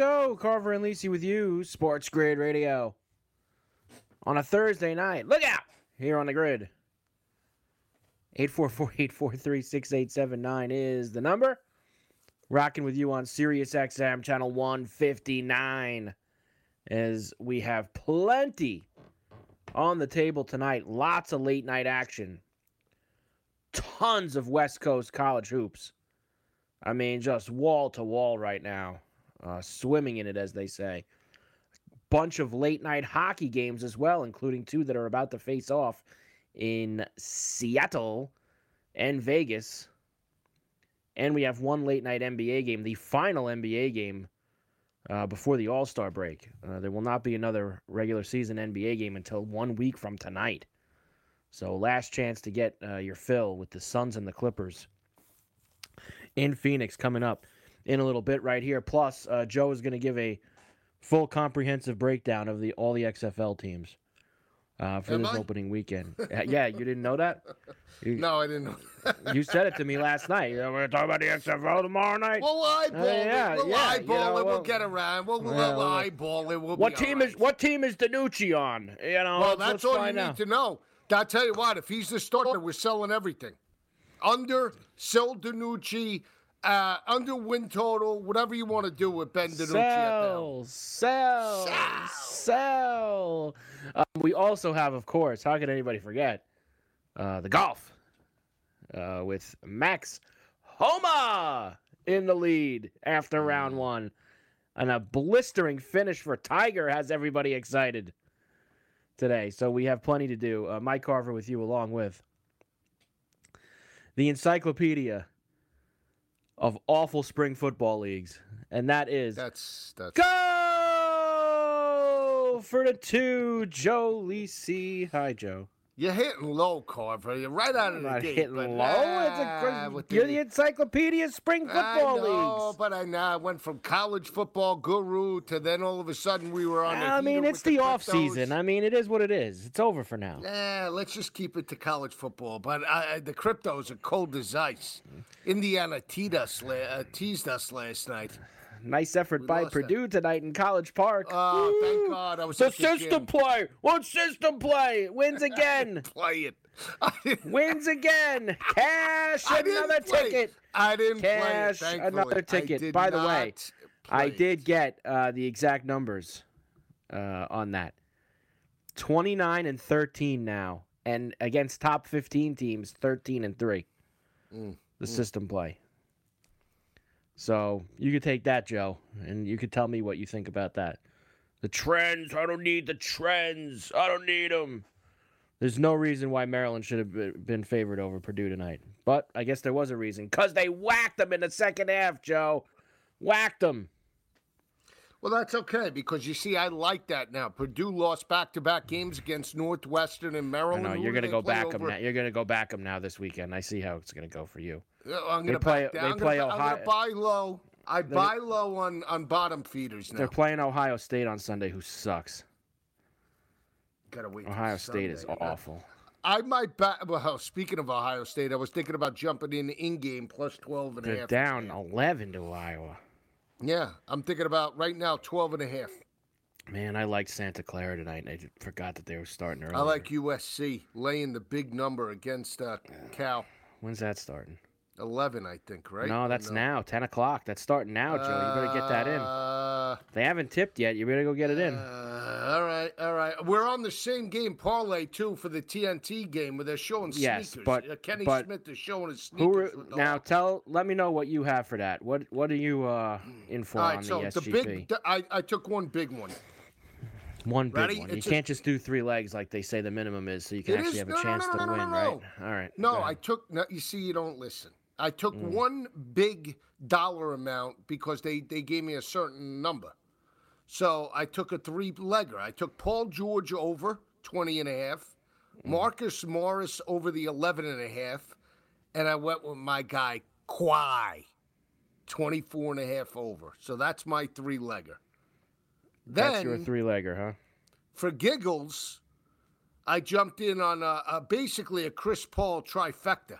Go. Carver and Lisi with you, Sports Grid Radio. On a Thursday night. Look out! Here on the grid. 844-843-6879 is the number. Rocking with you on Sirius XM channel 159 as we have plenty on the table tonight. Lots of late night action. Tons of West Coast college hoops. I mean, just wall to wall right now. Uh, swimming in it, as they say. Bunch of late night hockey games as well, including two that are about to face off in Seattle and Vegas. And we have one late night NBA game, the final NBA game uh, before the All Star break. Uh, there will not be another regular season NBA game until one week from tonight. So, last chance to get uh, your fill with the Suns and the Clippers in Phoenix coming up in a little bit right here. Plus, uh, Joe is going to give a full comprehensive breakdown of the all the XFL teams uh, for Am this I? opening weekend. Uh, yeah, you didn't know that? You, No, I didn't know. you said it to me last night. You know, we're going to talk about the XFL tomorrow night. We'll eyeball yeah, it. We'll yeah, you eyeball know, it. We'll well- get around. We'll, we'll, Well, eyeball it. We'll what team all is what team is DiNucci on? You know, Well, that's all you need to know. I'll tell you what. If he's the starter, we're selling everything. Under Sil DiNucci, uh, under win total, whatever you want to do with Ben the helm. Sell, sell, sell. Um, we also have, of course, how could anybody forget uh, the golf uh, with Max Homa in the lead after round one. And a blistering finish for Tiger has everybody excited today. So we have plenty to do. Uh, Mike Carver with you, along with the encyclopedia of awful spring football leagues. And that is That's that's. Go for the two, Joe Lisi. Hi, Joe. You're hitting low, Carver. You're right out of the not gate. hitting low. It's a you're the encyclopedia of spring I football know, leagues. but I know I went from college football guru to then all of a sudden we were on. the I mean, it's with the off cryptos. season. I mean, it is what it is. It's over for now. Yeah, let's just keep it to college football. But uh, the cryptos are cold as ice. Indiana teased us, uh, teased us last night. Nice effort by lost that. Purdue tonight in College Park. Oh, thank God, I was the system play. What system play? Wins again. Play it. Wins again. Cash another ticket. I didn't Cash play it. another ticket. By the way, I did get uh, the exact numbers uh, on that. 29 and 13 now. And against top 15 teams, 13 and 3. Mm, The system play. So you could take that, Joe, and you could tell me what you think about that. The trends. I don't need the trends. I don't need them. There's no reason why Maryland should have been favored over Purdue tonight. But I guess there was a reason. Because they whacked them in the second half, Joe. Whacked them. Well, that's okay because you see, I like that now. Purdue lost back-to-back games against Northwestern and Maryland. Who you're gonna go play back them now. You're gonna go back them now this weekend. I see how it's gonna go for you. Yeah, I'm They gonna play- back down. they I'm play gonna, I'm buy low. I buy low on on bottom feeders now. They're playing Ohio State on Sunday, who sucks. Gotta wait. Ohio State is awful. I might bet. Well, speaking of Ohio State, I was thinking about jumping in in game plus 12 and They're half. down 11 to Iowa. Yeah, I'm thinking about right now 12 and a half. Man, I liked Santa Clara tonight, and I forgot that they were starting early. I like USC laying the big number against uh, Cal. When's that starting? 11, I think, right? No, that's now, 10 o'clock. That's starting now, Joe. You better get that in. Uh, They haven't tipped yet. You better go get it in. uh, all right, all right. We're on the same game parlay too for the TNT game where they're showing Yes, sneakers. but- uh, Kenny but Smith is showing his Who sneakers. are, now? Tell. Let me know what you have for that. What What are you uh, in for All on right, the so SGP? the big, the, I, I took one big one. one big ready? one. You It's a- can't just do three legs like they say the minimum is, so you can actually is- have a no, no, chance no, to no, no, win, no, right? All right. No, I. Took. No, you see, you don't listen. I took one big dollar amount because they they gave me a certain number. So I took a three legger. I took Paul George over 20 and a half, Mm. Marcus Morris over the 11 and a half, and I went with my guy Kawhi 24 and a half over. So that's my three legger. Then That's your three legger, huh? for giggles, I jumped in on a, a, basically a Chris Paul trifecta.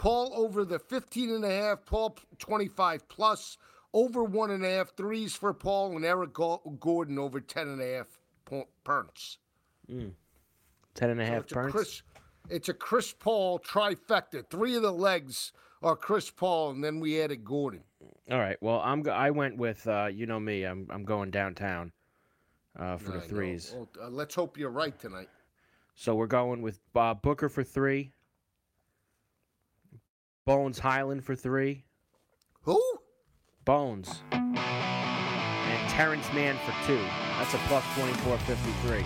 Paul over the 15 and a half, Paul 25 plus, over one and a half threes for Paul, and Eric Gordon over 10 and a half po- points. Ten and a So half it's a. Chris, it's a Chris Paul trifecta. Three of the legs are Chris Paul, and then we added Gordon. All right. Well, I'm. I went with. Uh, you know me. I'm. I'm going downtown. Uh, for the threes. Well, uh, let's hope you're right tonight. So we're going with Bob Booker for three. Bones Hyland for three. Who? Bones. And Terance Mann for two. That's a plus 24.53.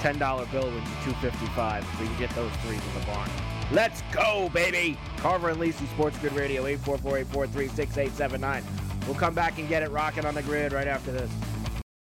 $10 bill wins you 255 so you can get those threes in the barn. Let's go, baby! Carver and Lisi, Sports Grid Radio, 844-843-6879. We'll come back and get it rocking on the grid right after this.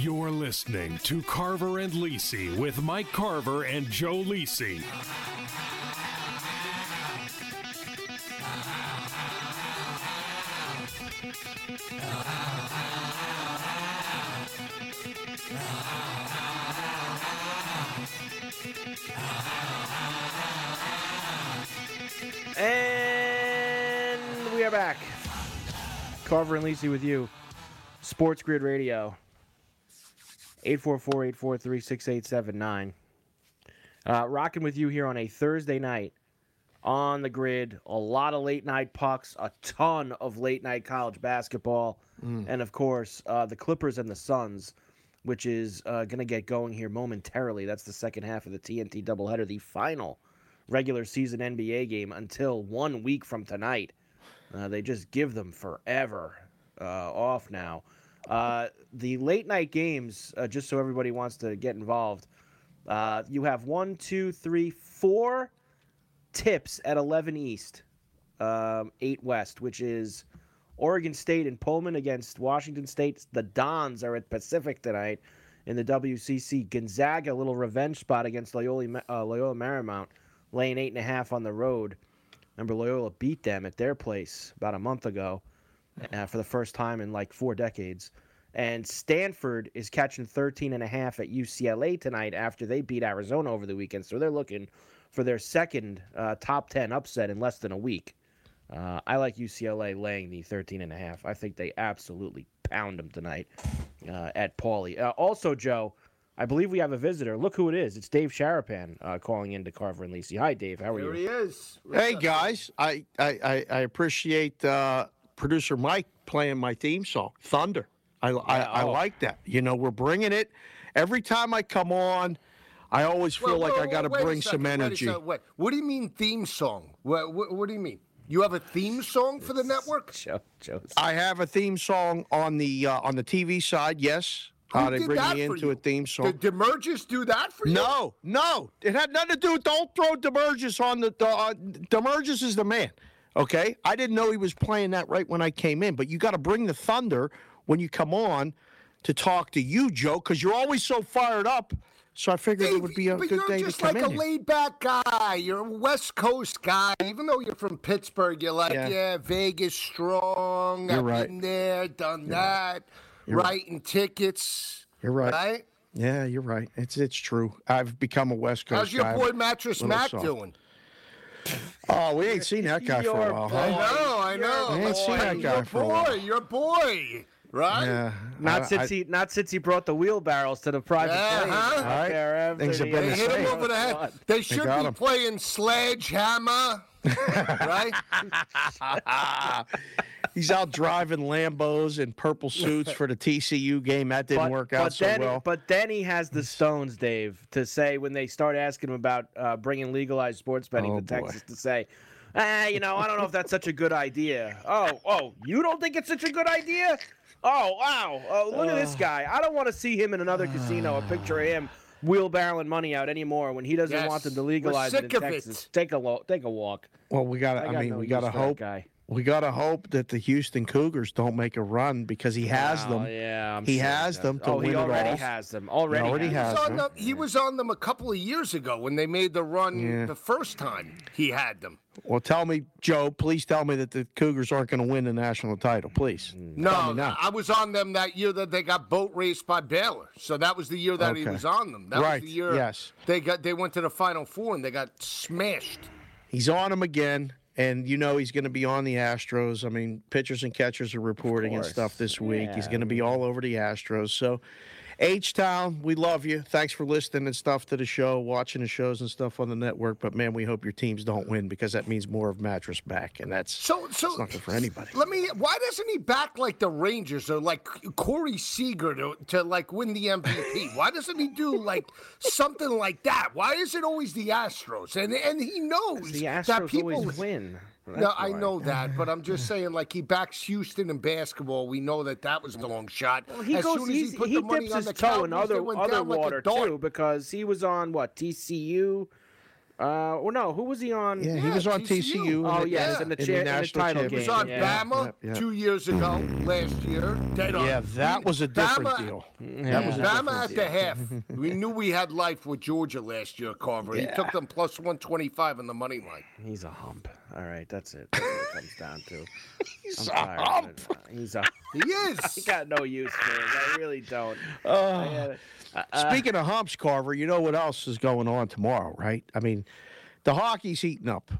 You're listening to Carver and Lisi with Mike Carver and Joe Lisi. And we are back. Carver and Lisi with you. Sports Grid Radio. 844-843-6879. Uh, rocking with you here on a Thursday night on the grid. A lot of late night pucks, a ton of late night college basketball, and of course uh, the Clippers and the Suns, which is uh, going to get going here momentarily. That's the second half of the TNT doubleheader, the final regular season NBA game until one week from tonight. Uh, they just give them forever uh, off now. Uh, the late night games, uh, just so everybody wants to get involved, uh, you have one, two, three, four tips at 11 East, um, 8 West, which is Oregon State and Pullman against Washington State. The Dons are at Pacific tonight in the WCC. Gonzaga, little revenge spot against Loyola, uh, Loyola Marymount, laying eight and a half on the road. Remember, Loyola beat them at their place about a month ago uh, for the first time in like four decades. And Stanford is catching 13 and a half at UCLA tonight after they beat Arizona over the weekend. So they're looking for their second uh, top 10 upset in less than a week. Uh, I like UCLA laying the 13 and a half. I think they absolutely pound them tonight uh, at Pauley. Uh, also, Joe, I believe we have a visitor. Look who it is. It's Dave Sharapan uh, calling into Carver and Lisi. Hi, Dave. How are There you? he is. Hey guys, I I, I, I appreciate uh, producer Mike playing my theme song, Thunder. I I, I like that. You know, we're bringing it every time I come on. I always feel Wait, like wait, I got to wait bring second, some wait energy. second, Wait, what do you mean theme song? What, what, what do you mean? You have a theme song for the network? Joe, Joe's. I have a theme song on the uh, on the TV side. Yes, Who uh, they did bring that me into you? a theme song. Did Demergis do that for you? No, no, it had nothing to do. with Don't throw Demergis on the. the uh, Demergis is the man. Okay, I didn't know he was playing that right when I came in. But you got to bring the thunder when you come on to talk to you, Joe, because you're always so fired up. So I figured it would be a but good you're day to just come like in. a here. laid back guy. You're a West Coast guy. Even though you're from Pittsburgh, you're like, Yeah. yeah, Vegas strong. You're I've right. been there, done that. Writing tickets. You're right. Right? Yeah, you're right. It's it's true. I've become a West Coast How's your guy. boy Mattress Mack soft. doing? Oh, we ain't seen that guy for a while, boy. I huh? know, I know. We ain't seen that guy your for a while. boy, while. your boy. Right? Yeah, Not I- since I- he, not since he brought the wheelbarrows to the private Yeah, plane. huh? out Right. there Things have the been They the hit him over the head. They should got be him. playing Sledgehammer. right? He's out driving Lambos in purple suits for the TCU game. That didn't work out but so then, well. But then he has the stones, Dave, to say when they start asking him about uh, bringing legalized sports betting Oh, to boy. Texas, to say, ah, you know, I don't know if that's such a good idea. Oh, oh, you don't think it's such a good idea? Oh, wow. Oh, look at this guy. I don't want to see him in another casino. A picture of him wheelbarrowing money out anymore when he doesn't Yes. want them to legalize it in sick of it. Texas. Take a lo- take a walk. well, we got to. I got mean, no we got to for that hope. guy. We got to hope that the Houston Cougars don't make a run because he has Oh, them. yeah, I'm he sure has does. them to oh, win he it already all. has them. Already, already He has was, on them. them, he was on them a couple of years ago when they made the run Yeah. the first time he had them. Well, tell me, Joe. Please tell me that the Cougars aren't going to win the national title. Please. Mm. No. I was on them that year that they got boat raced by Baylor. So that was the year that he was on them. That Right, was the year yes. they got they went to the final four and they got smashed. He's on them again, and you know he's going to be on the Astros. I mean, pitchers and catchers are reporting and stuff this week. He's going to be all over the Astros. So, H Town, we love you. Thanks for listening and stuff to the show, watching the shows and stuff on the network. But man, we hope your teams don't win because that means more of Mattress Mack, and that's So so not good for anybody. Let me. Why doesn't he back like the Rangers or like Corey Seager to, to like win the MVP? Why doesn't he do like something like that? Why is it always the Astros? And and he knows The that Astros people. always win. No, That's I know that, but I'm just saying, like he backs Houston in basketball. We know that that was the long shot. Well, he as goes. soon as he put he the money dips on his the toe in other went other down like water too because he was on what TCU. Uh, well, no, who was he on? Yeah, he was on TCU. TCU. Oh, in the- yes, yeah, in the, in cha- the in the national title He was on yeah. Bama Yep, yep. two years ago, last year. Dead on. Yeah, that was a different Bama- deal. That was a Bama at the half. we knew we had life with Georgia last year, Carver. He took them plus 125 on the money line. He's a hump. All right, that's it. That's what it comes down to. He's I'm a hump. He's a. He is. I got no use for him. I really don't. I Oh. uh, Speaking of humps, Carver, you know what else is going on tomorrow, right? I mean, the hockey's heating up,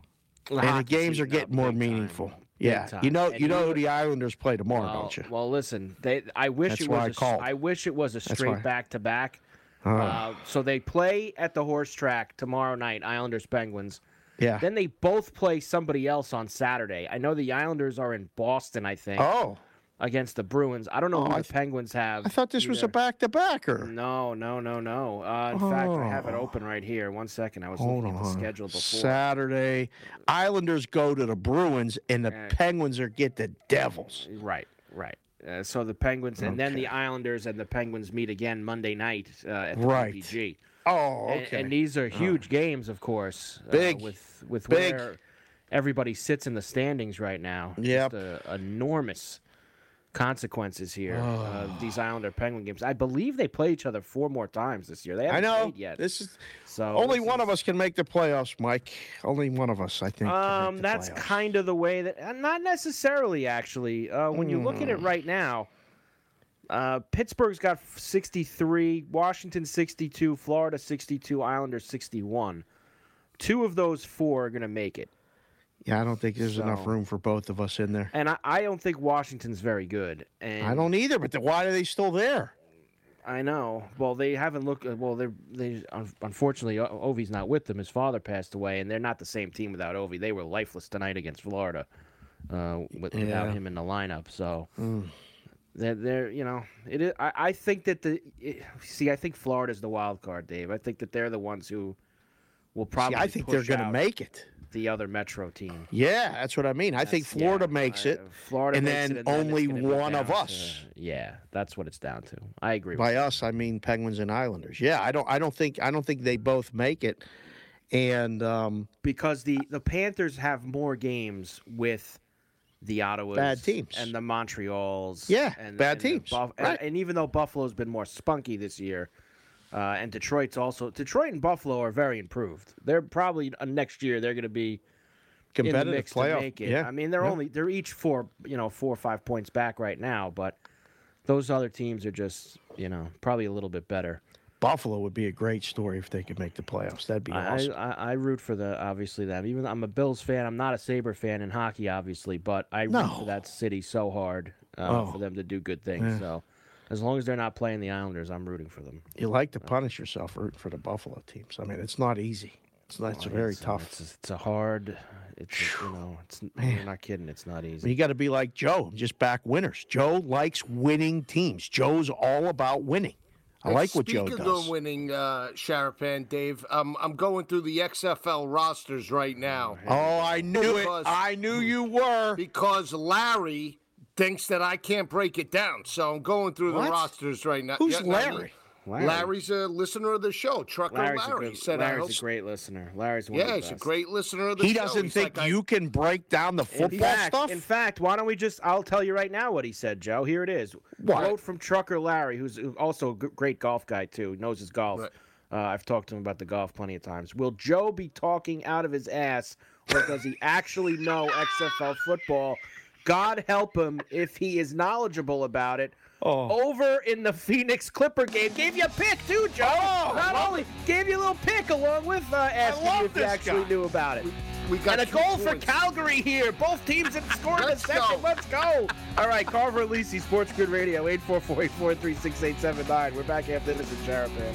and the games are getting more big time. meaningful. Yeah, you know, And you know who the Islanders play tomorrow, well, don't you? well, listen. They. I wish That's it why I was. a. I wish it was a straight back to back. Uh, So they play at the horse track tomorrow night. Islanders Penguins. Yeah. Then they both play somebody else on Saturday. I know the Islanders are in Boston. I think. oh, against the Bruins. I don't know Oh, who I the th- Penguins have. I thought this was a back to backer. No, no, no, no. Uh, in fact, I have it Oh. open right here. One second. I was Hold looking at the schedule before. Saturday, Islanders go to the Bruins, and the Uh, Penguins are get the Devils. Right, right. Uh, so the Penguins and then the Islanders and the Penguins meet again Monday night uh, at the Right. PPG. Oh, okay. And, these are huge games, of course. uh, Big. with with Big. where everybody sits in the standings right now. Yeah, uh, enormous consequences here. uh, these Islander Penguin games. I believe they play each other four more times this year. They I haven't know. played yet. This is so only one is- of us can make the playoffs, Mike. Only one of us, I think. Um, that's playoffs. kind of the way that, uh, not necessarily actually. Uh, when you look Hmm. at it right now, uh, Pittsburgh's got 63, Washington 62, Florida 62, Islanders 61. Two of those four are going to make it. Yeah, I don't think there's enough room for both of us in there. And I, I don't think Washington's very good. And I don't either, but then why are they still there? I know. Well, they haven't looked. uh, Well, they're they. un- Unfortunately, Ovi's not with them. His father passed away, and they're not the same team without Ovi. They were lifeless tonight against Florida, uh, without Yeah. him in the lineup. So Mm. They're, they're you know it is. I, I think that the it, see. I think Florida's the wild card, Dave. I think that they're the ones who will See, probably. I think they're going to make it. the other Metro team. Yeah, that's what I mean. I think That's- yeah, Florida makes I- it, Florida and makes then it, and then only one of us. to- yeah, that's what it's down to. I agree. with By us, I mean Penguins and Islanders. Yeah, I don't. I don't think. I don't think they both make it. And um, because the the Panthers have more games with the Ottawas, Bad teams. and the Montreals. Yeah, and, bad and teams. Buff- and- Right. and, even though Buffalo's been more spunky this year, uh, and Detroit's also Detroit and Buffalo are very improved. They're probably uh, next year they're going to be in the competitive mix playoff. to make it. Yeah, I mean they're yeah. only they're each four you know four or five points back right now, but those other teams are just you know probably a little bit better. Buffalo would be a great story if they could make the playoffs. That'd be I, awesome. I, I root for the obviously them. Even though I'm a Bills fan, I'm not a Saber fan in hockey, obviously, but I root No. for that city so hard uh, Oh. for them to do good things. Yeah. So as long as they're not playing the Islanders, I'm rooting for them. you like to punish yourself rooting for the Buffalo teams. I mean, it's not easy. It's not. It's Oh, very it's, tough. It's, it's a hard. It's you know. It's man. you're not kidding. It's not easy. You got to be like Joe, just back winners. Joe likes winning teams. Joe's all about winning. I And like what Joe does. Speaking of winning, uh, Sharapan, Dave, um, I'm going through the XFL rosters right now Oh, I knew it. Because- I knew you were. because Larry thinks that I can't break it down. So I'm going through What? the rosters right now. Who's Yeah, Larry? Larry. Larry's a listener of the show. Trucker Larry's, Larry a, good, said I Larry's host- a great listener. Larry's one Yeah, of the he's a great listener of the He show. He doesn't He's think like, I- you can break down the In football fact, stuff. in fact, why don't we just? I'll tell you right now what he said, Joe. Here it is. What? Quote from Trucker Larry, who's also a g- great golf guy too. Knows his golf. Right. Uh, I've talked to him about the golf plenty of times. Will Joe be talking out of his ass, or does he actually know XFL football? God help him if he is knowledgeable about it. Oh. Over in the Phoenix Clipper game, gave you a pick too, Joe. Oh, Not only gave you a little pick along with uh, asking if you actually guy. knew about it. we got And a goal for. Calgary here. Both teams have scored in the second. go. Let's go. All right, Carver Lisi, Sports Grid Radio, 844-843-6879. We're back after this in Sharapan.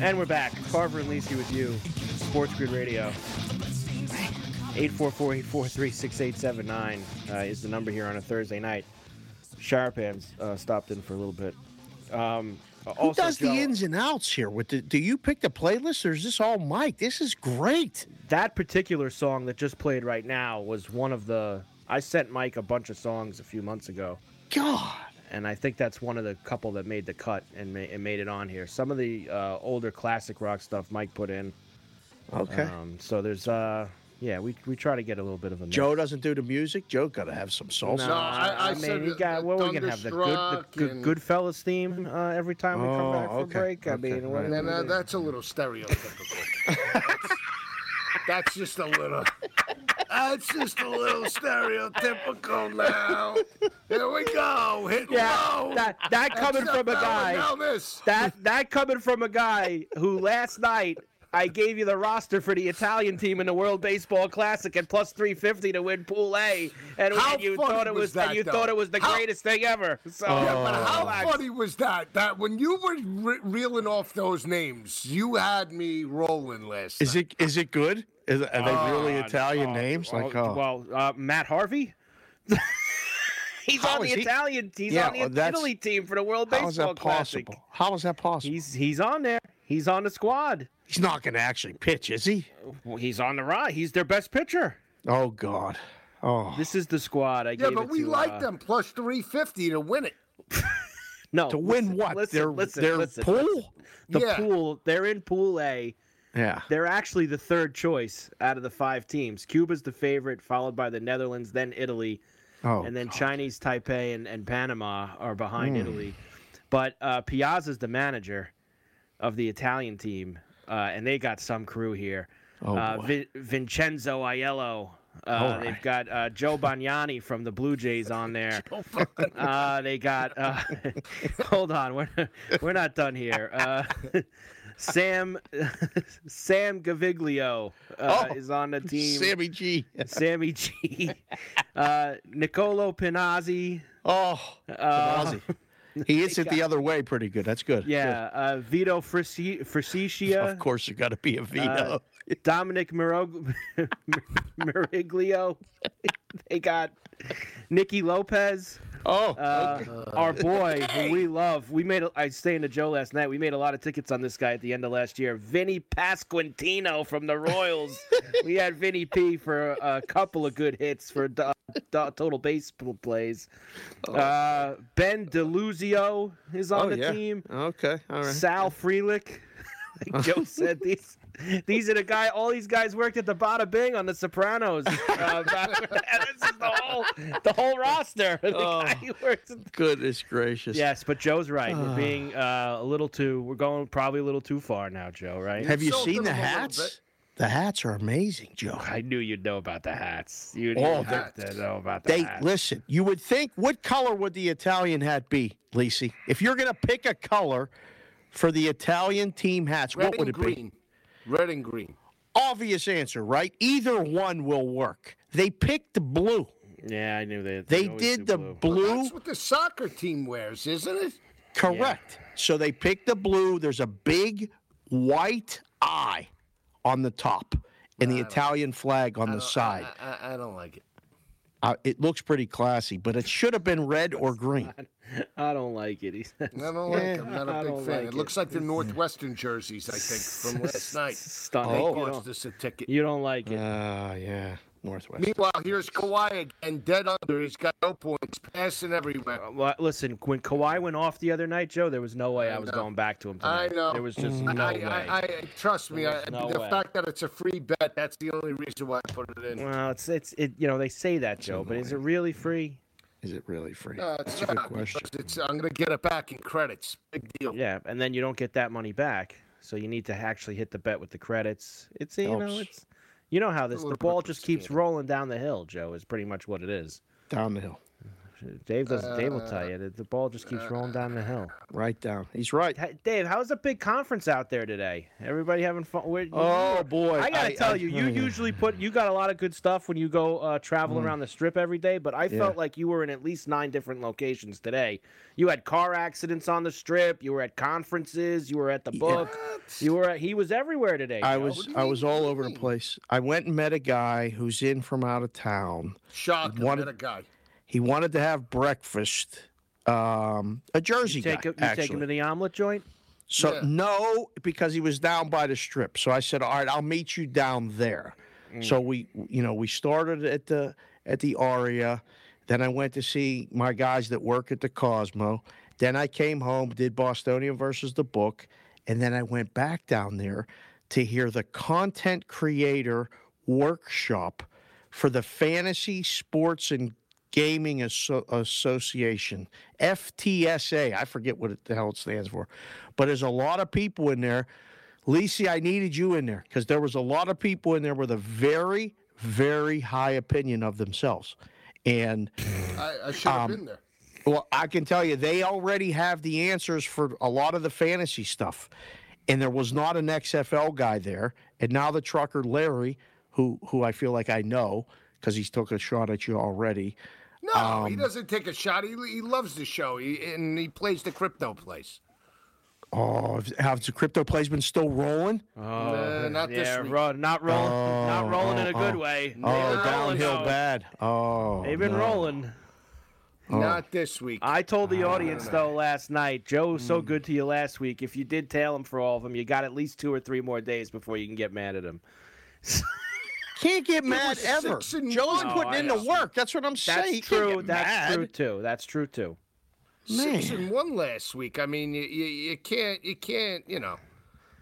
And we're back. Carver and Lisi with you. Sports Grid Radio. 844-843-6879 uh, is the number here on a Thursday night. Sharpans uh, stopped in for a little bit. Um, Who does Joe, the ins and outs here? With the, do you pick the playlist or is this all Mike? This is great. that particular song that just played right now was one of the. I sent Mike a bunch of songs a few months ago, God. And I think that's one of the couple that made the cut and, ma- and made it on here. Some of the uh, older classic rock stuff Mike put in. Okay. Um, so there's, uh, yeah, we, we try to get a little bit of a mix. Joe doesn't do the music. Joe got to have some salsa. No, I- I I, mean, said we the- got the what we gonna have the good, the Thunderstruck good and- Goodfellas theme uh, every time we come Oh, back for okay, break. I okay, mean, what, right. And uh, that's a little stereotypical. that's, that's just a little. Uh, That's just a little stereotypical now. Here we go. Hit yeah, low. that that coming from a guy Now that that coming from a guy who last night I gave you the roster for the Italian team in the World Baseball Classic at plus three fifty to win Pool A, and, How and you funny thought it was was, that, and you though? thought it was the How- greatest thing ever. So Yeah, but how relax. funny was that? That when you were re- reeling off those names, you had me rolling last Is night. it is it good? Is, are they really Oh, Italian oh, names? Like, oh, well, uh, Matt Harvey. he's How on the is he- Italian. He's Yeah, on the well, Italy team for the World Baseball how is that Classic. possible? How is that possible? He's he's on there. He's on the squad. He's not going to actually pitch, is he? Well, he's on the ride. He's their best pitcher. Oh God. Oh, This is the squad. I yeah, gave but it we to, like uh, them plus three fifty to win it. No, to win listen, what? Listen, their listen, their listen, pool? listen. The Yeah. pool. They're in Pool A. Yeah. They're actually the third choice out of the five teams. Cuba's the favorite, followed by the Netherlands, then Italy, Oh, and then Chinese Taipei and, and Panama are behind Italy. But uh, Piazza's the manager of the Italian team, uh, and they got some crew here. Oh, uh, Vincenzo Aiello. Uh, All They've got uh, Joe Biagini from the Blue Jays on there. Uh, they got. Uh, hold on, we're we're not done here. Uh, Sam Sam Gaviglio uh, Oh, is on the team. Sammy G. Sammy G. Uh, Nicolo Pinazzi. Oh, Uh, he hits it the other way pretty good. That's good. yeah, uh, Vito Frisi- Good. Frisicia. Of course, you got to be a Vito. Uh, Dominic Mirog- Miriglio. they got Nikki Lopez. Oh, Uh, our boy, who we love. We made. A, I was saying to Joe last night. We made a lot of tickets on this guy at the end of last year. Vinny Pasquantino from the Royals. we had Vinny P for a couple of good hits for uh, total baseball plays. Uh, ben DeLuzio is on oh the yeah. team. Okay, all right. Sal Frelick. Like Joe said, these these are the guy. All these guys worked at the Bada Bing on The Sopranos. Uh, this is the whole the whole roster. The guy who works at Goodness gracious. Yes, but Joe's right. We're being uh, a little too. We're going probably a little too far now, Joe. Right? Have you Sold seen the hats? The hats are amazing, Joe. I knew you'd know about the hats. You Oh, need hats. to know about the They hats. listen. You would think what color would the Italian hat be, Lisi? If you're going to pick a color for the Italian team hats, Red what would it green. Red and green. Obvious answer, right? Either one will work. They picked the blue. Yeah, I knew that. They always did the blue. blue. That's what the soccer team wears, isn't it? Correct. So they picked the blue. There's a big white eye on the top and the Italian flag on the side. I, I, I don't like it. Uh, it looks pretty classy, but it should have been red or green. I don't like it. He says. I don't like it. I'm not I a big fan. like it looks like the Northwestern jerseys, I think, from last night. Stunning. They You, cost don't, a ticket. you don't like it. Ah, yeah, Northwest. Meanwhile, here's Kawhi again, dead under. He's got no points, passing everywhere. Uh, well, listen, when Kawhi went off the other night, Joe, there was no way I, I was going back to him. I know. There was just mm-hmm. no I, way. I, I, trust me. I, no the way. fact that it's a free bet, that's the only reason why I put it in. well, it's it's it. You know, they say that, Joe, but is it really free? Is it really free? No, it's That's a good not, question. It's, I'm going to get it back in credits. Big deal. Yeah, and then you don't get that money back, so you need to actually hit the bet with the credits. It's you know, it's you know how this the ball bit of a just keeps rolling down the hill, Joe. Is pretty much what it is. Down the hill. Dave does. Dave will tell you that the ball just keeps rolling down the hill. Right down. He's right. Hey, Dave, how's the big conference out there today? Everybody having fun? Where- Oh, boy. I gotta I- tell I- you, you usually put you got a lot of good stuff when you go uh, travel around the strip every day. But I Yeah. felt like you were in at least nine different locations today. You had car accidents on the strip. You were at conferences. You were at the book. You were. At, he was everywhere today. I Joe. was I was all over the place. I went and met a guy who's in from out of town. Shock. I Wanted- met a guy. He wanted to have breakfast. Um, a Jersey You take guy, him, you actually. take him to the omelet joint. So Yeah. no, because he was down by the strip. So I said, "All right, I'll meet you down there." So we, you know, we started at the at the Aria. Then I went to see my guys that work at the Cosmo. Then I came home, did Bostonian versus the book, and then I went back down there to hear the content creator workshop for the Fantasy Sports and Gaming Asso- Association, FTSA. I forget what it- the hell it stands for, but there's a lot of people in there. Lisi, I needed you in there because there was a lot of people in there with a very, very high opinion of themselves. And I, I should have Um, been there. well, I can tell you, they already have the answers for a lot of the fantasy stuff. And there was not an XFL guy there. And now the trucker Larry, who who I feel like I know because he's took a shot at you already. No, um, he doesn't take a shot. He, he loves the show, he, and he plays the crypto place. Oh, have the crypto plays been still rolling? Nah, not this yeah, week. ro- not rolling, not Oh, rolling in a oh, good oh. way. Oh, They've been rolling, downhill though. bad. Oh, They've been no. rolling. Not this week. I told the audience though last night, Joe was so good to you last week. If you did tail him for all of them, you got at least two or three more days before you can get mad at him. Can't get mad ever. six Joe's one. putting I in the work. That's what I'm That's saying. You can't true. get That's mad. true too. That's true too. Six and one last week. I mean, you, you, you can't, you can't, you know.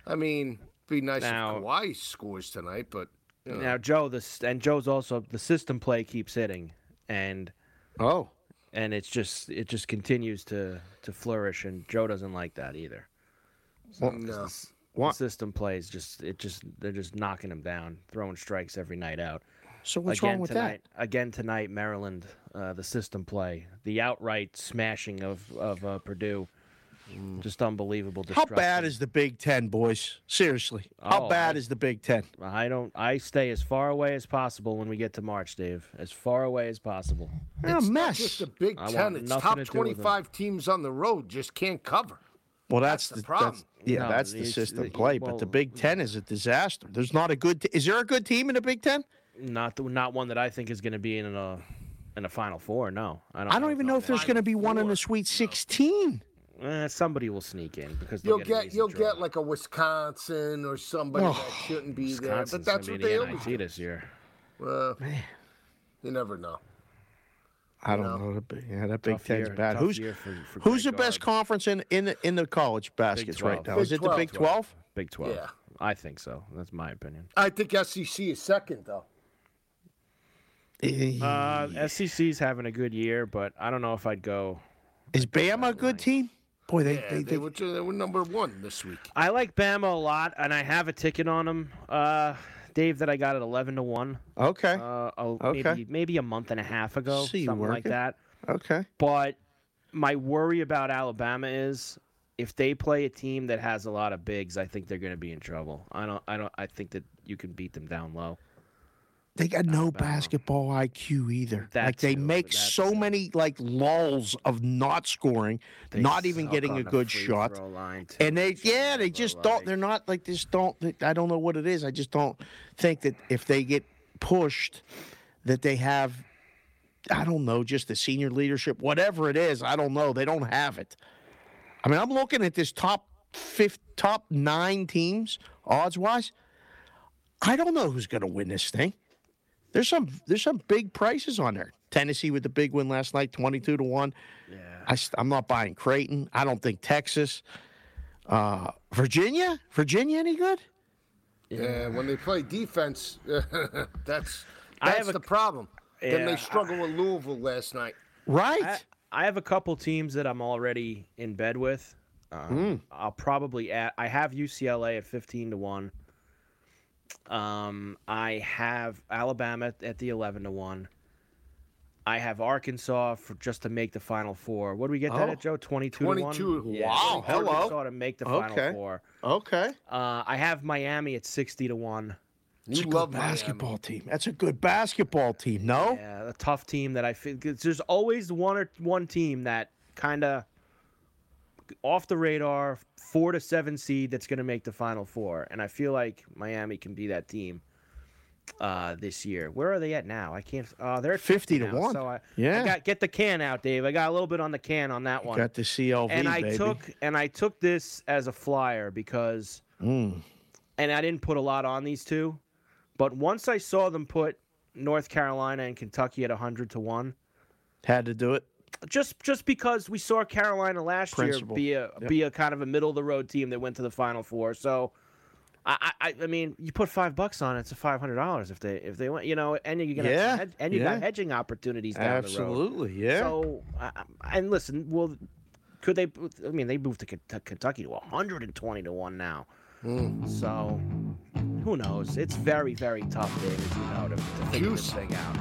I mean, be nice Now- if Kawhi scores tonight, but you know. Now Joe, this and Joe's also the system play keeps hitting, and Oh, and it's just it just continues to to flourish, and Joe doesn't like that either. no. The system plays just it just they're just knocking them down, throwing strikes every night out. so what's again wrong with tonight, Again tonight, Maryland, uh, the system play, the outright smashing of of uh, Purdue, just unbelievable. How bad is the Big Ten, boys? Seriously, how Oh, bad I- is the Big Ten? I don't. I stay as far away as possible when we get to March, Dave. As far away as possible. They're a It's not mess. just the Big Ten. It's top to do with them. 25 teams on the road just can't cover. Well, that's, That's the the, problem. That's, yeah, No, that's the system it- play. but the Big Ten is a disaster. There's not a good. T- is there a good team in the Big Ten? Not the, not one that I think is going to be in a in a Final Four. No, I don't. I don't even know if there's going to be one in the Sweet 16. Eh, somebody will sneak in because You'll get, get you'll draw. get like a Wisconsin or somebody Oh, that shouldn't be there. But that's what they in the always NIT this year. Well, you never know. I don't know. The Yeah, that Big Tough Ten's year- bad. Who's for- for who's the Greg best conference in in the in the college baskets right now? Big Is it the Big 12? Big Twelve. Yeah. I think so. That's my opinion. I think SEC is second though. Uh, SEC's having a good year, but I don't know if I'd go. Is Bama a good team? Boy, they Yeah, they, they, they, were, they were number one this week. I like Bama a lot, and I have a ticket on them, uh, Dave. That I got at eleven to one. okay Uh, a, Okay. maybe maybe a month and a half ago, See something like that. okay. But my worry about Alabama is if they play a team that has a lot of bigs, I think they're going to be in trouble. I don't. I don't. I think that you can beat them down low. They got no basketball IQ either. like they make so many like lulls of not scoring, They not even getting a good shot. throw line, too. And they, yeah, they just like- don't. They're not like this. Don't. I don't know what it is. I just don't think that if they get pushed, that they have. I don't know, just the senior leadership, whatever it is. I don't know. They don't have it. I mean, I'm looking at this top fifth, top nine teams odds wise. I don't know who's going to win this thing. There's some there's some big prices on there. Tennessee with the big win last night, 22 to 1. Yeah. I, am not buying Creighton. I don't think Texas. Uh, Virginia? Virginia any good? Yeah, when they play defense, that's I that's have a- the problem. Then Yeah, they struggled with Louisville last night. Right? I, I have a couple teams that I'm already in bed with. Um, I'll probably add. I have UCLA at 15 to one. Um, I have Alabama at the 11 to one. I have Arkansas for just to make the Final Four. What do we get that Oh. at, Joe? Twenty-two 22. to one. Yeah, Wow, 22 hello. Arkansas to make the Final Okay. Four. Okay. Uh, I have Miami at sixty to one. It's You a good love Miami. basketball team. That's a good basketball team. No. Yeah, a tough team that I feel. 'cause There's always one or one team that kind of off the radar, four to seven seed that's going to make the Final Four, and I feel like Miami can be that team uh, this year. Where are they at now? I can't. Uh, they're at 50 to now, one. So I, Yeah. I got get the can out, Dave. I got a little bit on the can on that one. Got the CLV, and I baby. took and I took this as a flyer because, Mm. and I didn't put a lot on these two, but once I saw them put North Carolina and Kentucky at hundred to one, Had to do it. Just just because we saw Carolina last Principle. year be a Yep. be a kind of a middle of the road team that went to the Final Four, so. I, I I mean, you put five bucks on it, it's a five hundred dollars if they if they went, you know, and you're gonna Yeah, and you yeah. got hedging opportunities down the road. Absolutely. Yeah. So, and listen, well, could they? I mean, they moved to Ken- Kentucky to 120 to one now. Hmm. So, who knows? It's very, very tough, Dave, you know, to, to figure this thing out.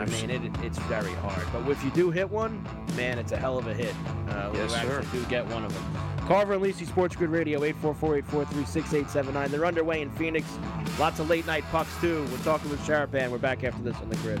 I mean, it, it's very hard. But if you do hit one, man, it's a hell of a hit. Uh, Yes, you sir. do get one of them. Carver and Lisi Sports Grid Radio, 844-843-6879. They're underway in Phoenix. Lots of late night pucks, too. We're talking with Sharapan. We're back after this on the grid.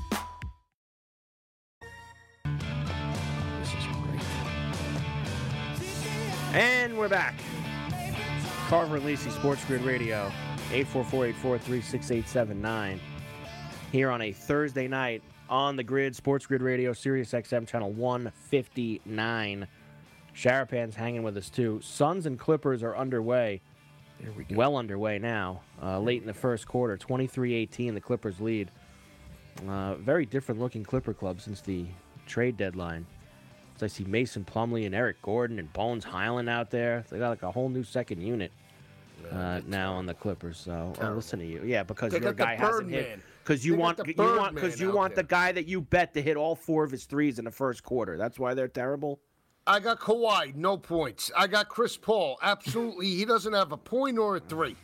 And we're back. Carver and Lisi Sports Grid Radio, 844-843-6879. Here on a Thursday night on the grid, Sports Grid Radio, Sirius XM channel 159. Sharapan's hanging with us too. Suns and Clippers are underway. There we go. Well underway now. Uh, late in the first quarter, 23-18, the Clippers lead. Uh, very different looking Clipper club since the trade deadline. I see Mason Plumlee and Eric Gordon and Bones Hyland out there. They got like a whole new second unit uh, now on the Clippers. So listen to you, yeah, because They your guy hasn't hit. Because you got want you want because you want the guy that you bet to hit all four of his threes in the first quarter. That's why they're terrible. I got Kawhi, no points. I got Chris Paul, absolutely. He doesn't have a point or a three.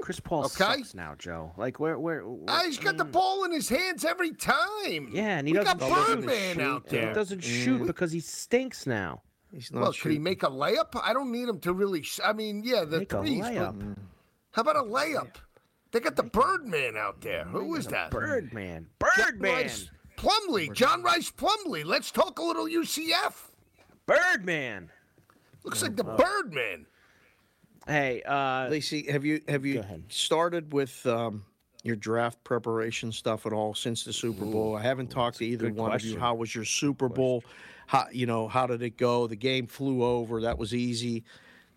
Chris Paul Okay. sucks now, Joe. Like where where? where Ah, he's got the ball in his hands every time. yeah, and he we doesn't got doesn't Birdman shoot. out there. He doesn't shoot because he stinks now. He's not Well, could he make a layup? I don't need him to really. Sh- I mean, yeah, the Make a threes. but layup. How about a layup? They got the Birdman out there. Who is that? Birdman. Birdman. Rice Plumlee. John Rice Plumlee. Let's talk a little UCF. Birdman. Looks like the Birdman. Hey, uh, Lisi, have you have you started with um, your draft preparation stuff at all since the Super Bowl? I haven't talked to either good one of you. How was your Super Bowl? How you know how did it go? The game flew over. That was easy.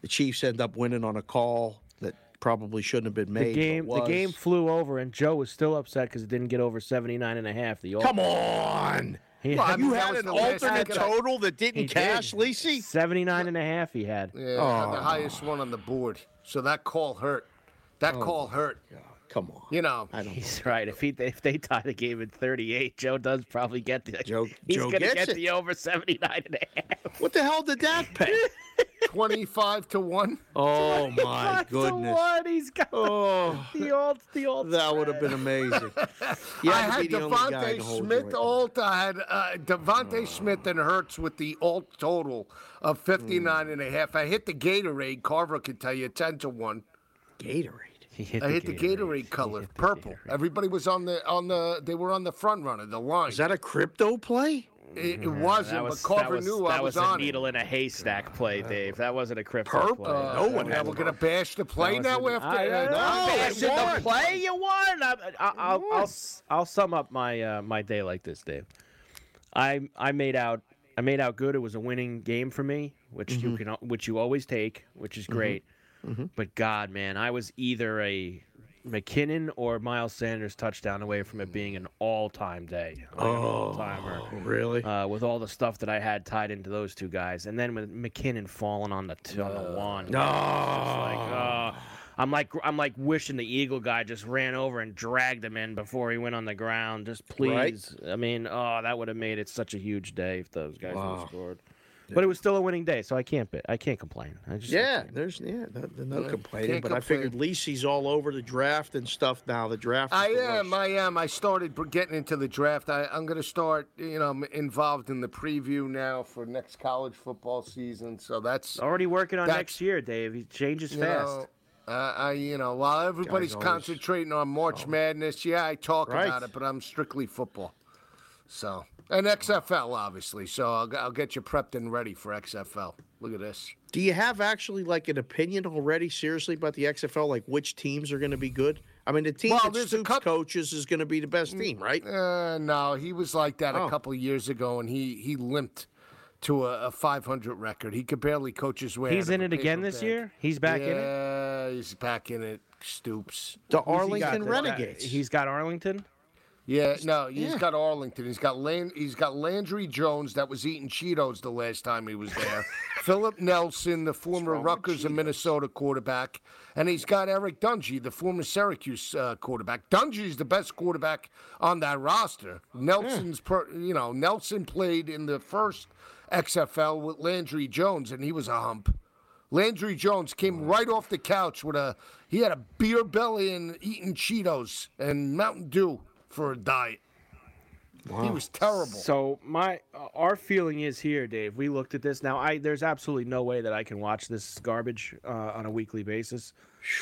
The Chiefs end up winning on a call that probably shouldn't have been made. but game the game flew over, and Joe was still upset because it didn't get over 79 and a half. The Come on. He Well, I had mean, You had an alternate total that didn't cash, did. Lisi? 79 and a half he had. Yeah, oh. had the highest one on the board. So that call hurt. That oh call hurt. Come on. You know, I don't. He's right. If he if they tie the game at 38, Joe does probably get the Joe- He's Joe gonna gets get it. the over 79 and a half. What the hell did that pay? 25 to 1. Oh my Five to goodness. one. He's got Oh, the old the old. that would have been amazing. You I had to had be the only guy in DeVonta Smith alt. I had uh, DeVonta Smith and Hurts with the alt total of 59 and a half. I hit the Gatorade. Carver could tell you 10 to 1. Gatorade. He hit I hit the Gatorade color, purple. Everybody was on the on the. They were on the front runner, the line. Is that a crypto play? It, it wasn't, That was, but Carver that was, knew that I was, was a on needle in a haystack play, Dave. That wasn't a crypto Purple. play. it. no one Uh, had we're gonna bash the play now was after. a- I- uh, no, bashing the play. You won. I, I, I'll, I'll, s- I'll sum up my uh, my day like this, Dave. I I made out I made out good. It was a winning game for me, which you can which you always take, which is great. But God, man, I was either a McKinnon or Miles Sanders touchdown away from it being an all-time day. Like an all-timer. Really? Uh, with all the stuff that I had tied into those two guys, and then with McKinnon falling on the t- on the one, No. like, uh, I'm like I'm like wishing the Eagle guy just ran over and dragged him in before he went on the ground. Just please. I mean, oh, that would have made it such a huge day if those guys would have scored. But it was still a winning day, so I can't bit. I can't complain. I just Yeah, there's yeah, no, no Yeah, complaining. can't But I figured complain. Lisi's all over the draft and stuff now. The draft. I the am. worst. I am. I started getting into the draft. I, I'm going to start. You know, I'm involved in the preview now for next college football season. So that's already working on next year, Dave. He changes fast. know, uh, I you know while everybody's always- concentrating on March Madness, yeah, I talk Right. about it, but I'm strictly football. So and XFL obviously. So I'll, I'll get you prepped and ready for XFL. Look at this. Do you have actually like an opinion already, seriously, about the XFL? Like which teams are going to be good? I mean, the team Well, that there's a Stoops coup- coaches is going to be the best team, right? Uh, no, he was like that Oh. a couple of years ago, and he he limped to a, a 500 record. He could barely coach his way. He's out in of it again this bag. year. He's back in it. Yeah, he's back in it. Stoops. The Who's he got? Arlington The- Renegades. He's got Arlington. Yeah, no, he's yeah. got Arlington. He's got Lan- he's got Landry Jones that was eating Cheetos the last time he was there. Philip Nelson, the former Rutgers and Minnesota quarterback, and he's got Eric Dungey, the former Syracuse uh, quarterback. Dungey's the best quarterback on that roster. Nelson's, per, you know, Nelson played in the first XFL with Landry Jones, and he was a hump. Landry Jones came right off the couch with a he had a beer belly and eating Cheetos and Mountain Dew for a diet. He was terrible. So my uh, our feeling is here, Dave. We looked at this. Now, I there's absolutely no way that I can watch this garbage uh, on a weekly basis.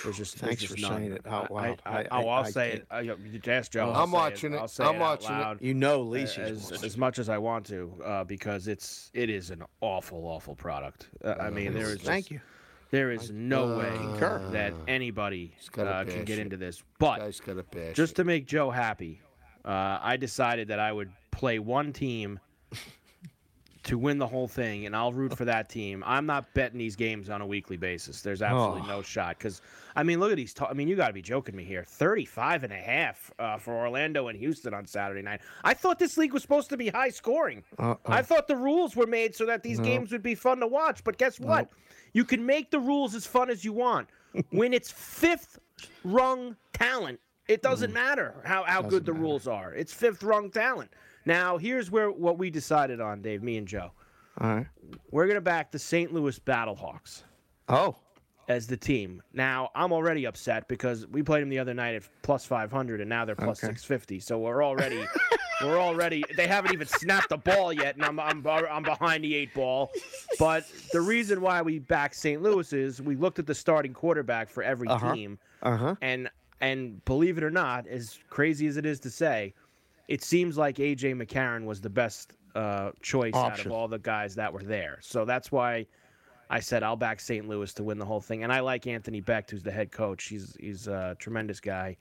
There's just there's Thanks just for none. saying it out I- loud. I, I, I- oh, I'll I say can't. it. Uh, you you ask Joe. I'm watching it. I'll say I'm it watching it. You know, uh, as, as much as I want to, uh, because it's it is an awful, awful product. Uh, I mean, there is Thank you. There is no way Concur. that anybody uh, can get it. into this. But Guy's got a bash. just to make Joe happy, uh, I decided that I would play one team to win the whole thing, and I'll root for that team. I'm not betting these games on a weekly basis. There's absolutely Oh. no shot. Because, I mean, look at these. ta- I mean, you got to be joking me here. 35 and a half uh, for Orlando and Houston on Saturday night. I thought this league was supposed to be high scoring. I thought the rules were made so that these games would be fun to watch. But guess what? You can make the rules as fun as you want. when it's fifth rung talent, it doesn't matter how, how good the rules are. It's fifth rung talent. Now, here's where what we decided on, Dave, me and Joe. All right. We're going to back the St. Louis Battlehawks Oh, as the team. Now, I'm already upset because we played them the other night at plus 500 and now they're plus Okay. 650. So we're already we're already they haven't even snapped the ball yet and I'm I'm I'm behind the 8 ball. But the reason why we back St. Louis is we looked at the starting quarterback for every Uh-huh. team uh huh. and and believe it or not, as crazy as it is to say, it seems like AJ McCarron was the best uh, choice out of all the guys that were there. So that's why I said I'll back St. Louis to win the whole thing. And I like Anthony Becht, who's the head coach. He's he's a tremendous guy,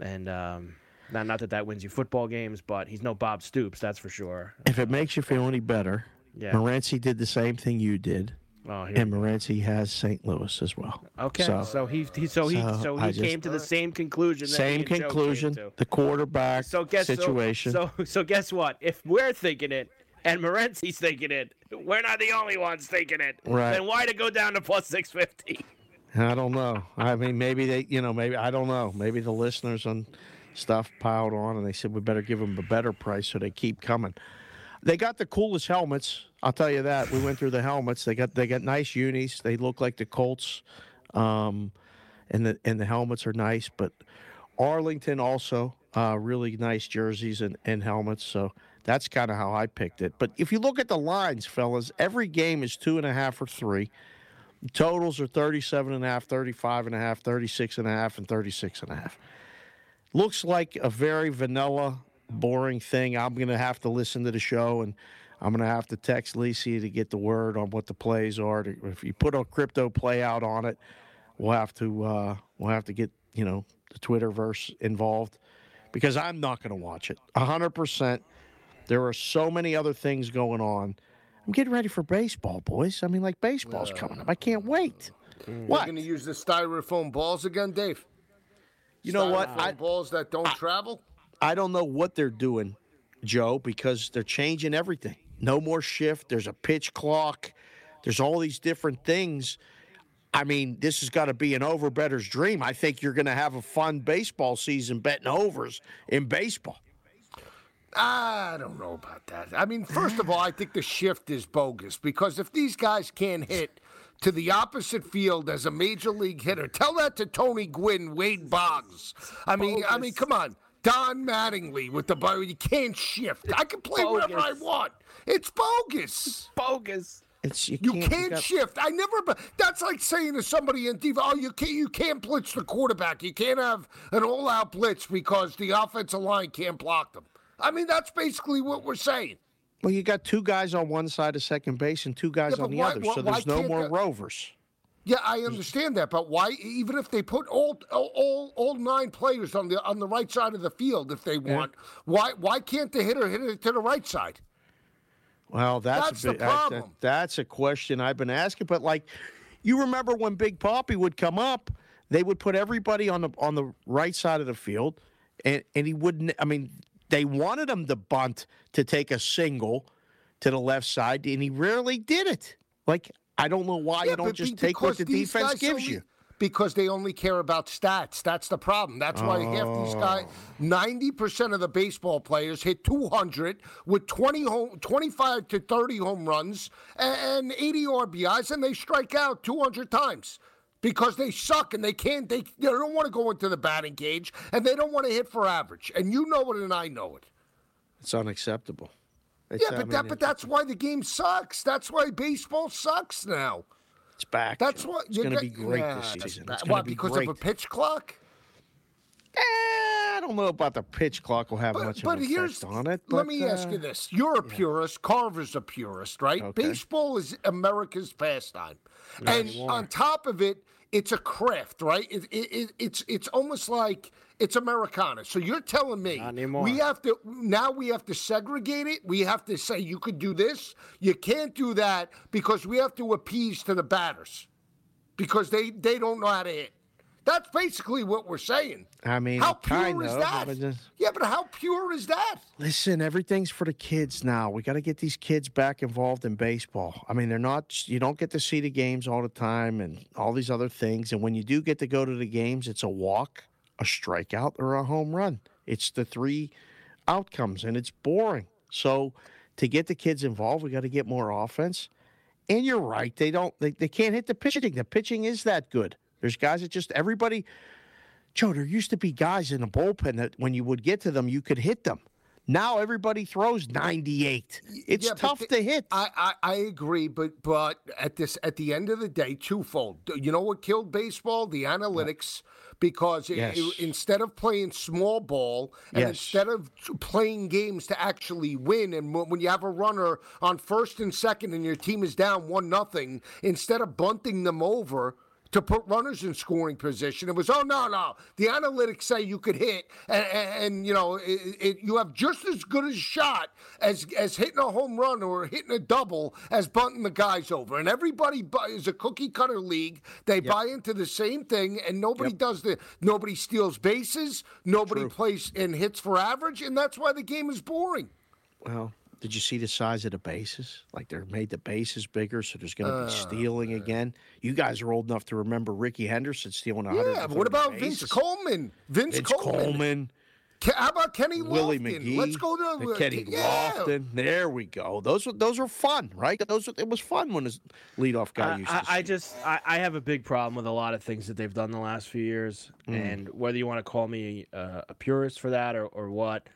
and um, not not that that wins you football games, but he's no Bob Stoops, that's for sure. If it makes you feel any better, Yeah. Morency did the same thing you did, Oh, here and Morency has St. Louis as well. Okay, so, So, he, he so he so so he just- came to the same conclusion. that same and came conclusion. to. The quarterback So guess situation. So, so guess what? If we're thinking it and Morency's thinking it, we're not the only ones thinking it. Right. Then why to go down to plus six fifty? I don't know. I mean, maybe they, you know, maybe I don't know. Maybe the listeners and stuff piled on, and they said we better give them a better price, so they keep coming. They got the coolest helmets. I'll tell you that. We went through the helmets. They got they got nice unis. They look like the Colts, um, and the and the helmets are nice. But Arlington also uh, really nice jerseys and, and helmets. So that's kind of how I picked it. But if you look at the lines, fellas, every game is two and a half or three. Totals are 37 and a half, 35 and a half, 36 and a half, and 36 and a half. Looks like a very vanilla, boring thing. I'm going to have to listen to the show and I'm going to have to text Lisi to get the word on what the plays are. If you put a crypto play out on it, we'll have to uh, we'll have to get you know the Twitterverse involved because I'm not going to watch it. 100%. There are so many other things going on. I'm getting ready for baseball, boys. I mean, like baseball's coming up. I can't wait. What? You're going to use the styrofoam balls again, Dave? You know what? I, balls that don't I, travel? I don't know what they're doing, Joe, because they're changing everything. No more shift. There's a pitch clock. There's all these different things. I mean, this has got to be an over better's dream. I think you're going to have a fun baseball season betting overs in baseball. I don't know about that. I mean, first of all, I think the shift is bogus because if these guys can't hit to the opposite field as a major league hitter, tell that to Tony Gwynn, Wade Boggs. I mean, bogus. I mean, come on. Don Mattingly with the bio. You can't shift. I can play bogus. whatever I want. It's bogus. Bogus. It's you, you can't, can't got... shift. I never. That's like saying to somebody in diva, "Oh, you can't. You can't blitz the quarterback. You can't have an all-out blitz because the offensive line can't block them." I mean, that's basically what we're saying. Well, you got two guys on one side of second base and two guys yeah, on the why, other, why, so there's no more the, rovers. Yeah, I understand that, but why? Even if they put all all all nine players on the on the right side of the field, if they want, yeah. why why can't the hitter hit it to the right side? Well, that's, that's a big, the problem. That, that's a question I've been asking. But like, you remember when Big Poppy would come up, they would put everybody on the on the right side of the field, and and he wouldn't. I mean, they wanted him to bunt to take a single to the left side, and he rarely did it. Like, I don't know why yeah, you don't just take what the defense gives only, you because they only care about stats. That's the problem. That's why oh. half these guys, 90% of the baseball players hit 200 with 20 home, 25 to 30 home runs and 80 RBIs, and they strike out 200 times because they suck and they can't, they, they don't want to go into the batting cage and they don't want to hit for average. And you know it and I know it. It's unacceptable. It's, yeah, but, that, but that's why the game sucks. That's why baseball sucks now. It's back. That's what it's going to be great this season. It's why? Be because great. of a pitch clock? Eh, I don't know about the pitch clock will have but, much but of an here's, effect on it. But, let me uh, ask you this: You're a purist. Carver's a purist, right? Okay. Baseball is America's pastime, Not and on top of it, it's a craft, right? It, it, it, it's it's almost like it's Americana. So you're telling me we have to now we have to segregate it. We have to say you could do this, you can't do that because we have to appease to the batters because they they don't know how to hit. That's basically what we're saying. I mean, how pure kind is of, that? but just- Yeah, but how pure is that? Listen, everything's for the kids now. We got to get these kids back involved in baseball. I mean, they're not, you don't get to see the games all the time and all these other things. And when you do get to go to the games, it's a walk, a strikeout, or a home run. It's the three outcomes, and it's boring. So to get the kids involved, we got to get more offense. And you're right, they don't, they, they can't hit the pitching. The pitching is that good. There's guys that just, everybody, Joe, there used to be guys in the bullpen that when you would get to them, you could hit them. Now everybody throws 98. It's Yeah, tough the- to hit. I, I, I agree, but but at this at the end of the day, twofold. You know what killed baseball? The analytics. Because Yes. it- instead of playing small ball and Yes. instead of playing games to actually win, and when when you have a runner on first and second and your team is down one nothing, instead of bunting them over to put runners in scoring position, it was oh no no. The analytics say you could hit, and, and, and, you know it, it, you have just as good a shot as as hitting a home run or hitting a double as bunting the guys over. And everybody is a cookie cutter league. They buy into the same thing, and nobody does the nobody steals bases, nobody plays and hits for average, and that's why the game is boring. Well, Did you see the size of the bases? Like they're made the bases bigger, so there's going to be stealing again. You guys are old enough to remember Rickey Henderson stealing a hundred. Yeah, what about Vince Coleman? Vince, Vince Coleman. Coleman, Ke- How about Kenny Willie Lofton? McGee, Let's go to and Kenny yeah. Lofton. There we go. Those were those were fun, right? Those were, it was fun when his leadoff guy I, used I, to. I shoot. just I, I have a big problem with a lot of things that they've done the last few years, Mm. and whether you want to call me uh, a purist for that or, or what.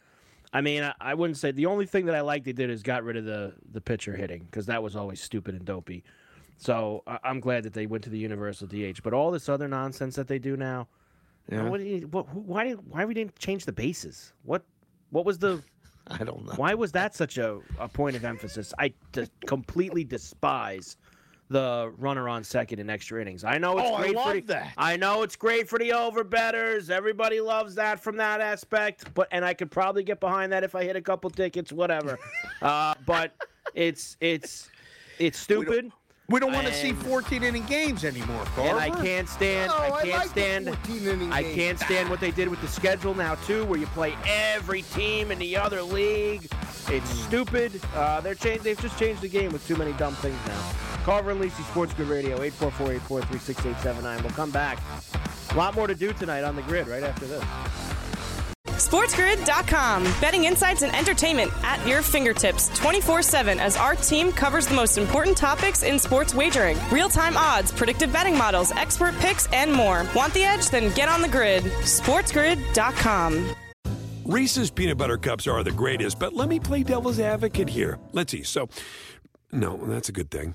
I mean, I, I wouldn't say the only thing that I like they did is got rid of the the pitcher hitting because that was always stupid and dopey. So I, I'm glad that they went to the universal DH. But all this other nonsense that they do now, Yeah. what, you, what who- why did why we didn't change the bases? What what was the I don't know. why was that such a, a point of emphasis? I completely despise the runner on second in extra innings. I know it's Oh, I great for love the, that. I know it's great for the overbetters. Everybody loves that from that aspect. But and I could probably get behind that if I hit a couple tickets, whatever. uh, but it's it's it's stupid. We don't want to see 14 inning games anymore, Carver. And I can't stand. No, I I can't like the stand. 14 inning I can't stand what they did with the schedule now too, where you play every team in the other league. It's stupid. Uh, they're changed. They've just changed the game with too many dumb things now. Carver and Lisi Sports Grid Radio 844-843-6879. We'll come back. A lot more to do tonight on the grid right after this. SportsGrid.com. Betting insights and entertainment at your fingertips 24 7 as our team covers the most important topics in sports wagering real time odds, predictive betting models, expert picks, and more. Want the edge? Then get on the grid. SportsGrid.com. Reese's peanut butter cups are the greatest, but let me play devil's advocate here. Let's see. So, no, that's a good thing.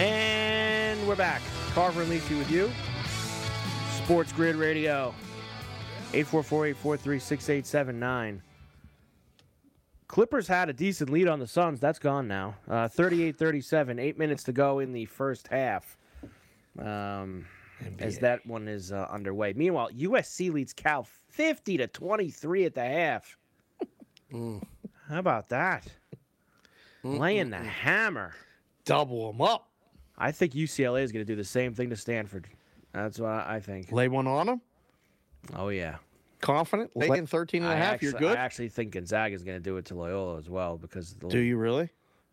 And we're back. Carver and Lisi with you. Sports Grid Radio. 844-843-6879. Clippers had a decent lead on the Suns. That's gone now. Uh, 38-37. Eight minutes to go in the first half. Um, as that one is uh, underway. Meanwhile, USC leads Cal 50 to 23 at the half. How about that? Laying the hammer. Double them up. I think UCLA is going to do the same thing to Stanford. That's what I think. Lay one on them. Oh yeah. Confident. Laying 13 and a I half. actually, You're good. I actually think Gonzaga is going to do it to Loyola as well because the, Do you really?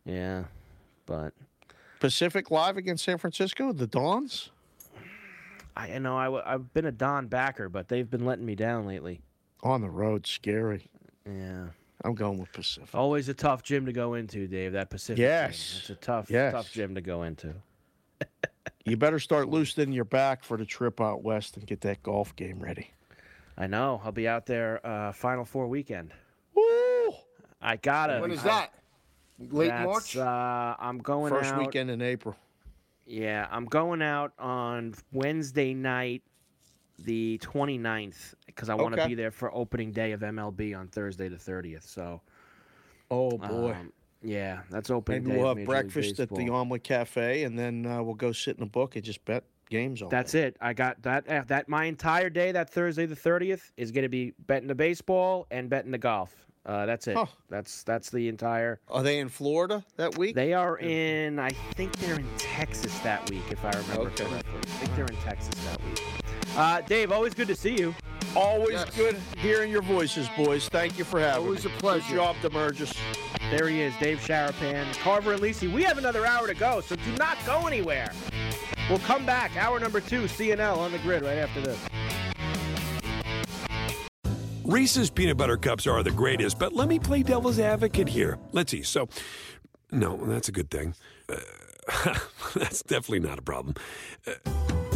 Yeah, but Pacific Live against San Francisco, the Dons. I you know I, I've been a Don backer, but they've been letting me down lately. On the road, scary. Yeah. I'm going with Pacific. Always a tough gym to go into, Dave. That Pacific. Yes. It's a tough, Yes. tough gym to go into. You better start loosening your back for the trip out west and get that golf game ready. I know. I'll be out there uh, Final Four weekend. Woo! I gotta. When is I- that? Late that's, March? Uh, I'm going First out. weekend in April. Yeah, I'm going out on Wednesday night, the 29th, because I want to Okay. be there for opening day of MLB on Thursday the 30th. So, Oh boy. um, yeah, that's open. Maybe we'll have breakfast at the Omelet Cafe, and then uh, we'll go sit in a book and just bet games on. That's day. it. I got that. uh, That my entire day, that Thursday the 30th, is going to be betting the baseball and betting the golf. Uh, that's it. Huh. That's that's the entire. Are they in Florida that week? They are in. I think they're in Texas that week, if I remember Okay. correctly. I think they're in Texas that week. Uh, Dave, always good to see you. Always Yes. good hearing your voices, boys. Thank you for having Always me. Always a pleasure. Good job, Demergis. There he is, Dave Sharapan, Carver and Lisi. We have another hour to go, so do not go anywhere. We'll come back. Hour number two, CNL on the grid right after this. Reese's peanut butter cups are the greatest, but let me play devil's advocate here. Let's see. So, no, that's a good thing. Uh, that's definitely not a problem. Uh,